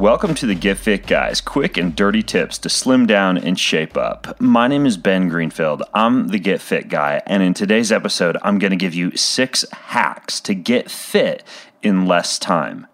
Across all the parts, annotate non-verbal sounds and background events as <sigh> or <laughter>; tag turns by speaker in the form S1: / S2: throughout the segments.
S1: Welcome to the Get Fit Guys, quick and dirty tips to slim down and shape up. My name is Ben Greenfield. I'm the Get Fit Guy, and in today's episode, I'm going to give you six hacks to get fit in less time.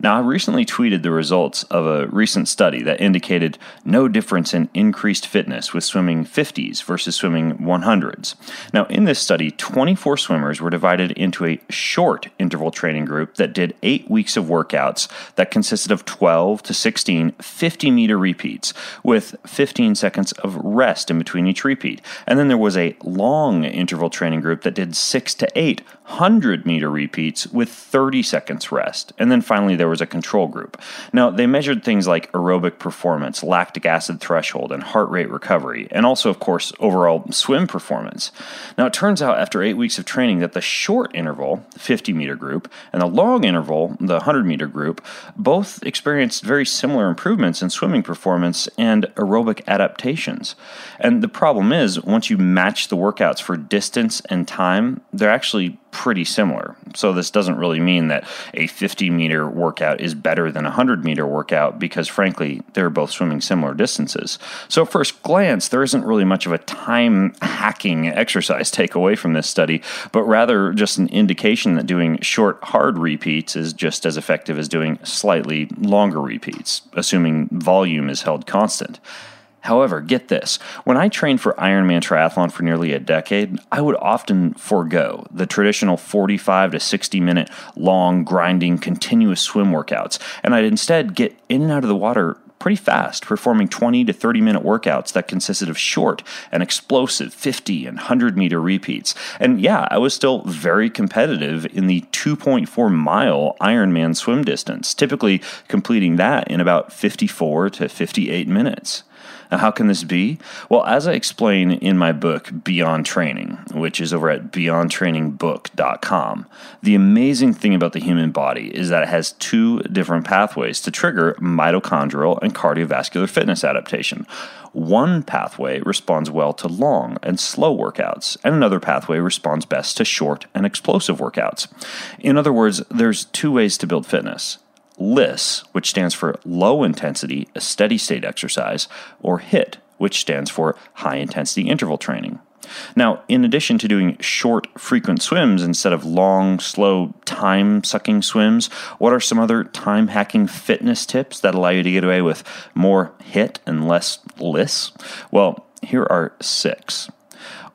S1: Now, I recently tweeted the results of a recent study that indicated no difference in increased fitness with swimming 50s versus swimming 100s. Now, in this study, 24 swimmers were divided into a short interval training group that did eight weeks of workouts that consisted of 12 to 16 50 meter repeats with 15 seconds of rest in between each repeat. And then there was a long interval training group that did six to eight 100 meter repeats with 30 seconds rest. And then finally, there was a control group. Now, they measured things like aerobic performance, lactic acid threshold, and heart rate recovery, and also, of course, overall swim performance. Now, it turns out after eight weeks of training that the short interval, 50 meter group, and the long interval, the 100 meter group, both experienced very similar improvements in swimming performance and aerobic adaptations. And the problem is, once you match the workouts for distance and time, they're actually pretty similar. So this doesn't really mean that a 50 meter workout is better than a 100 meter workout because frankly, they're both swimming similar distances. So at first glance, there isn't really much of a time hacking exercise takeaway from this study, but rather just an indication that doing short hard repeats is just as effective as doing slightly longer repeats, assuming volume is held constant. However, get this when I trained for Ironman triathlon for nearly a decade, I would often forego the traditional 45 to 60 minute long, grinding, continuous swim workouts, and I'd instead get in and out of the water pretty fast, performing 20 to 30 minute workouts that consisted of short and explosive 50 and 100 meter repeats. And yeah, I was still very competitive in the 2.4 mile Ironman swim distance, typically completing that in about 54 to 58 minutes. Now, how can this be? Well, as I explain in my book, Beyond Training, which is over at beyondtrainingbook.com, the amazing thing about the human body is that it has two different pathways to trigger mitochondrial and cardiovascular fitness adaptation. One pathway responds well to long and slow workouts, and another pathway responds best to short and explosive workouts. In other words, there's two ways to build fitness LISS, which stands for low intensity, a steady state exercise, or HIIT, which stands for high intensity interval training. Now, in addition to doing short, frequent swims instead of long, slow, time sucking swims, what are some other time hacking fitness tips that allow you to get away with more HIIT and less LISS? Well, here are six.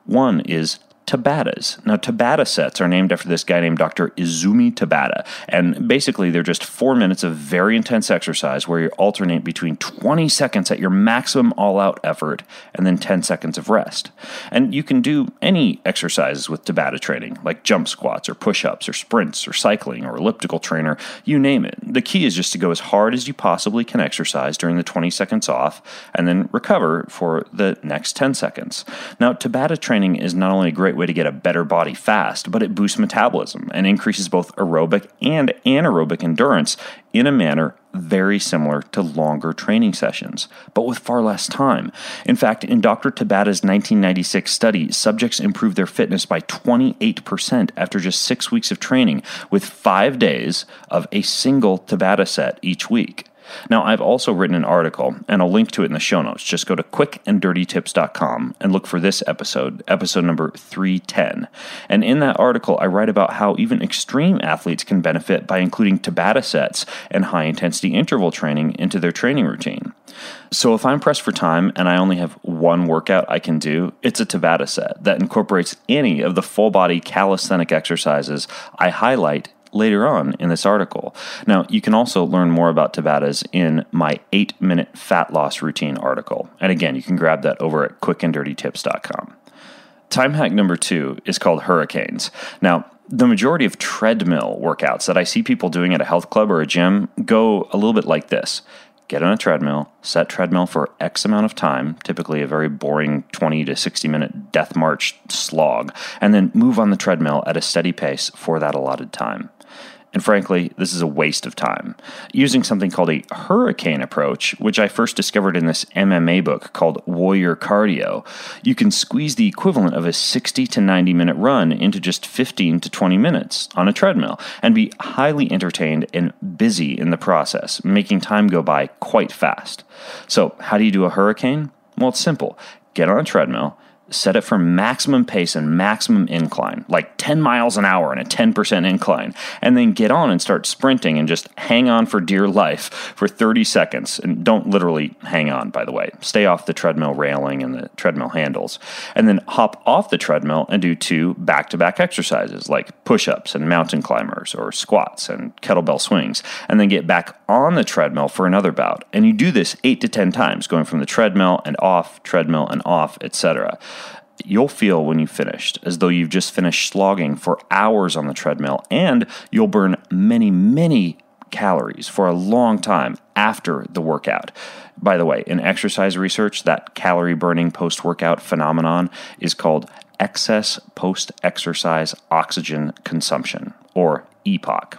S1: One is Tabatas. Now, Tabata sets are named after this guy named Dr. Izumi Tabata. And basically, they're just four minutes of very intense exercise where you alternate between 20 seconds at your maximum all out effort and then 10 seconds of rest. And you can do any exercises with Tabata training, like jump squats or push ups or sprints or cycling or elliptical trainer, you name it. The key is just to go as hard as you possibly can exercise during the 20 seconds off and then recover for the next 10 seconds. Now, Tabata training is not only a great great way to get a better body fast, but it boosts metabolism and increases both aerobic and anaerobic endurance in a manner very similar to longer training sessions, but with far less time. In fact, in Dr. Tabata's 1996 study, subjects improved their fitness by 28% after just six weeks of training, with five days of a single Tabata set each week. Now, I've also written an article, and I'll link to it in the show notes. Just go to quickanddirtytips.com and look for this episode, episode number 310. And in that article, I write about how even extreme athletes can benefit by including Tabata sets and high intensity interval training into their training routine. So, if I'm pressed for time and I only have one workout I can do, it's a Tabata set that incorporates any of the full body calisthenic exercises I highlight later on in this article. Now, you can also learn more about Tabatas in my 8 minute fat loss routine article. And again, you can grab that over at quickanddirtytips.com. Time hack number two is called hurricanes. Now, the majority of treadmill workouts that I see people doing at a health club or a gym go a little bit like this get on a treadmill, set treadmill for X amount of time, typically a very boring 20 to 60 minute death march slog, and then move on the treadmill at a steady pace for that allotted time. And frankly, this is a waste of time. Using something called a hurricane approach, which I first discovered in this MMA book called Warrior Cardio, you can squeeze the equivalent of a 60 to 90 minute run into just 15 to 20 minutes on a treadmill and be highly entertained and busy in the process, making time go by quite fast. So, how do you do a hurricane? Well, it's simple. Get on a treadmill set it for maximum pace and maximum incline, like 10 miles an hour and a 10% incline, and then get on and start sprinting and just hang on for dear life for 30 seconds. And don't literally hang on, by the way. Stay off the treadmill railing and the treadmill handles. And then hop off the treadmill and do two back to back exercises like push ups and mountain climbers or squats and kettlebell swings. And then get back on the treadmill for another bout. And you do this eight to 10 times, going from the treadmill and off, treadmill and off, etc you'll feel when you've finished as though you've just finished slogging for hours on the treadmill, and you'll burn many, many calories for a long time after the workout. By the way, in exercise research, that calorie burning post workout phenomenon is called excess post exercise oxygen consumption, or EPOC.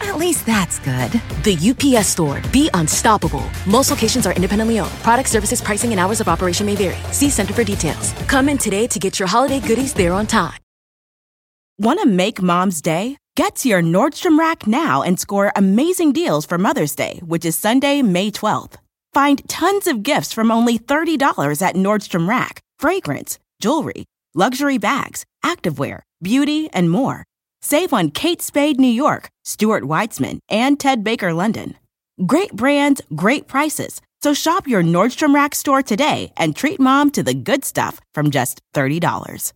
S2: At least that's good.
S3: The UPS store. Be unstoppable. Most locations are independently owned. Product services, pricing, and hours of operation may vary. See Center for details. Come in today to get your holiday goodies there on time.
S4: Want to make mom's day? Get to your Nordstrom Rack now and score amazing deals for Mother's Day, which is Sunday, May 12th. Find tons of gifts from only $30 at Nordstrom Rack fragrance, jewelry, luxury bags, activewear, beauty, and more. Save on Kate Spade New York, Stuart Weitzman, and Ted Baker London. Great brands, great prices. So shop your Nordstrom Rack store today and treat mom to the good stuff from just $30.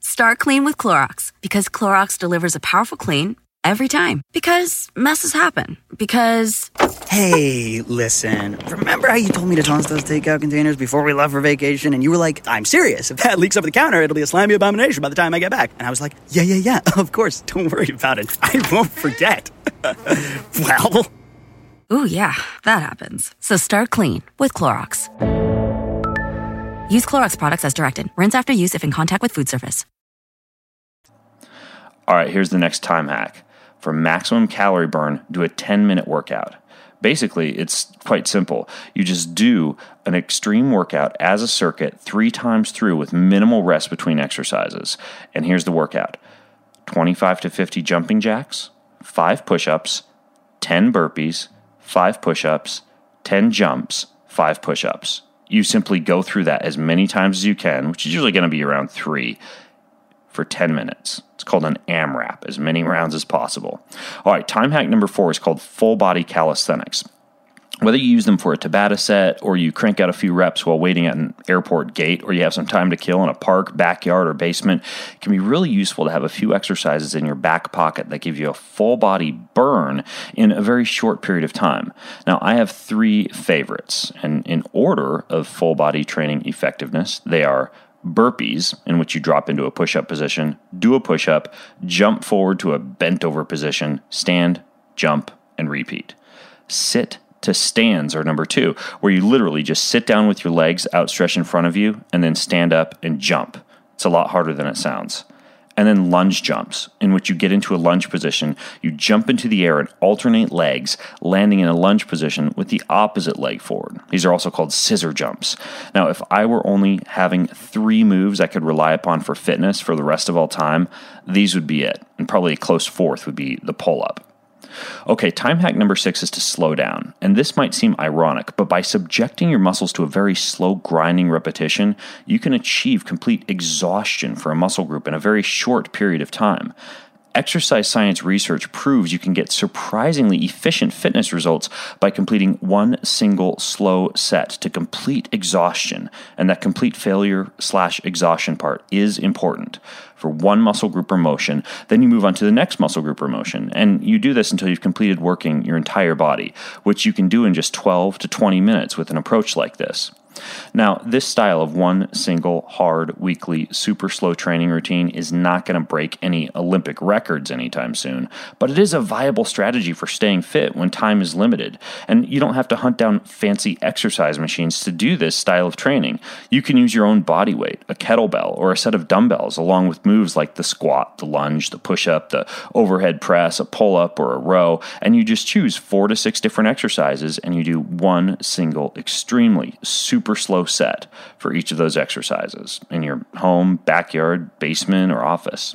S5: Start clean with Clorox because Clorox delivers a powerful clean every time. Because messes happen. Because.
S6: Hey, listen. Remember how you told me to toss those takeout containers before we left for vacation? And you were like, I'm serious. If that leaks over the counter, it'll be a slimy abomination by the time I get back. And I was like, yeah, yeah, yeah. <laughs> Of course. Don't worry about it. I won't forget. <laughs> well.
S5: Ooh, yeah, that happens. So start clean with Clorox. Use Clorox products as directed. Rinse after use if in contact with food surface.
S1: All right, here's the next time hack. For maximum calorie burn, do a 10 minute workout. Basically, it's quite simple. You just do an extreme workout as a circuit three times through with minimal rest between exercises. And here's the workout 25 to 50 jumping jacks, 5 push ups, 10 burpees, 5 push ups, 10 jumps, 5 push ups. You simply go through that as many times as you can, which is usually going to be around three, for 10 minutes. It's called an AMRAP, as many rounds as possible. All right, time hack number four is called full body calisthenics. Whether you use them for a Tabata set or you crank out a few reps while waiting at an airport gate or you have some time to kill in a park, backyard, or basement, it can be really useful to have a few exercises in your back pocket that give you a full body burn in a very short period of time. Now, I have three favorites, and in order of full body training effectiveness, they are burpees, in which you drop into a push up position, do a push up, jump forward to a bent over position, stand, jump, and repeat. Sit to stands are number two, where you literally just sit down with your legs outstretched in front of you and then stand up and jump. It's a lot harder than it sounds. And then lunge jumps, in which you get into a lunge position, you jump into the air and alternate legs, landing in a lunge position with the opposite leg forward. These are also called scissor jumps. Now, if I were only having three moves I could rely upon for fitness for the rest of all time, these would be it. And probably a close fourth would be the pull up. Okay, time hack number six is to slow down. And this might seem ironic, but by subjecting your muscles to a very slow grinding repetition, you can achieve complete exhaustion for a muscle group in a very short period of time. Exercise science research proves you can get surprisingly efficient fitness results by completing one single slow set to complete exhaustion, and that complete failure slash exhaustion part is important for one muscle group or motion. Then you move on to the next muscle group or motion, and you do this until you've completed working your entire body, which you can do in just 12 to 20 minutes with an approach like this. Now, this style of one single hard weekly super slow training routine is not going to break any Olympic records anytime soon, but it is a viable strategy for staying fit when time is limited. And you don't have to hunt down fancy exercise machines to do this style of training. You can use your own body weight, a kettlebell, or a set of dumbbells, along with moves like the squat, the lunge, the push up, the overhead press, a pull up, or a row, and you just choose four to six different exercises and you do one single extremely super super slow set for each of those exercises in your home, backyard, basement, or office.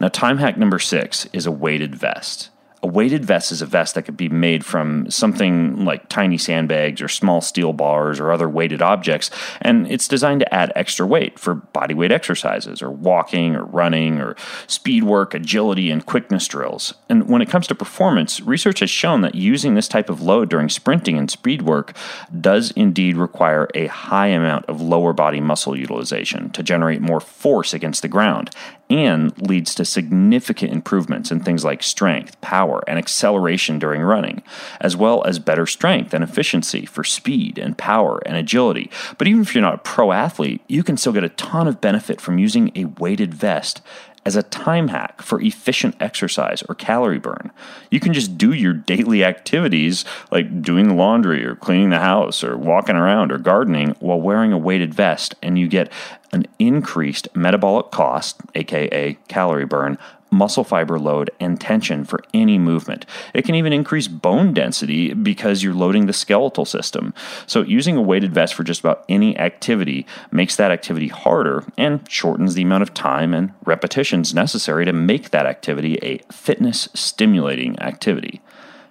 S1: Now, time hack number six is a weighted vest. A weighted vest is a vest that could be made from something like tiny sandbags or small steel bars or other weighted objects, and it's designed to add extra weight for bodyweight exercises or walking or running or speed work, agility, and quickness drills. And when it comes to performance, research has shown that using this type of load during sprinting and speed work does indeed require a high amount of lower body muscle utilization to generate more force against the ground and leads to significant improvements in things like strength, power, and acceleration during running, as well as better strength and efficiency for speed and power and agility. But even if you're not a pro athlete, you can still get a ton of benefit from using a weighted vest as a time hack for efficient exercise or calorie burn. You can just do your daily activities like doing the laundry or cleaning the house or walking around or gardening while wearing a weighted vest, and you get an increased metabolic cost, aka calorie burn, muscle fiber load and tension for any movement. It can even increase bone density because you're loading the skeletal system. So, using a weighted vest for just about any activity makes that activity harder and shortens the amount of time and repetitions necessary to make that activity a fitness stimulating activity.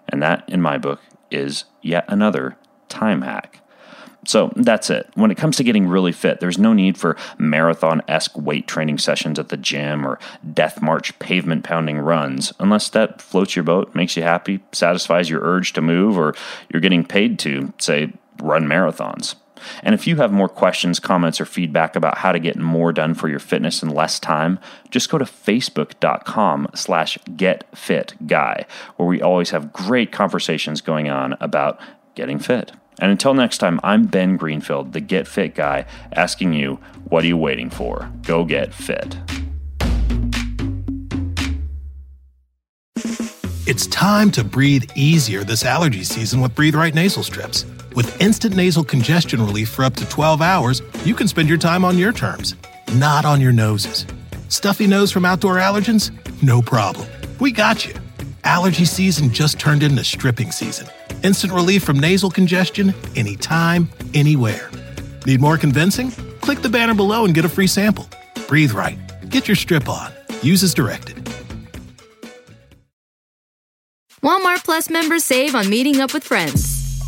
S1: And that, in my book, is yet another time hack. So that's it. When it comes to getting really fit, there's no need for marathon esque weight training sessions at the gym or death march pavement pounding runs, unless that floats your boat, makes you happy, satisfies your urge to move, or you're getting paid to, say, run marathons. And if you have more questions, comments, or feedback about how to get more done for your fitness in less time, just go to facebook.com slash getfitguy, where we always have great conversations going on about getting fit. And until next time, I'm Ben Greenfield, the Get Fit guy, asking you, what are you waiting for? Go get fit.
S7: It's time to breathe easier this allergy season with Breathe Right nasal strips. With instant nasal congestion relief for up to 12 hours, you can spend your time on your terms, not on your noses. Stuffy nose from outdoor allergens? No problem. We got you. Allergy season just turned into stripping season. Instant relief from nasal congestion anytime, anywhere. Need more convincing? Click the banner below and get a free sample. Breathe right. Get your strip on. Use as directed.
S8: Walmart Plus members save on meeting up with friends.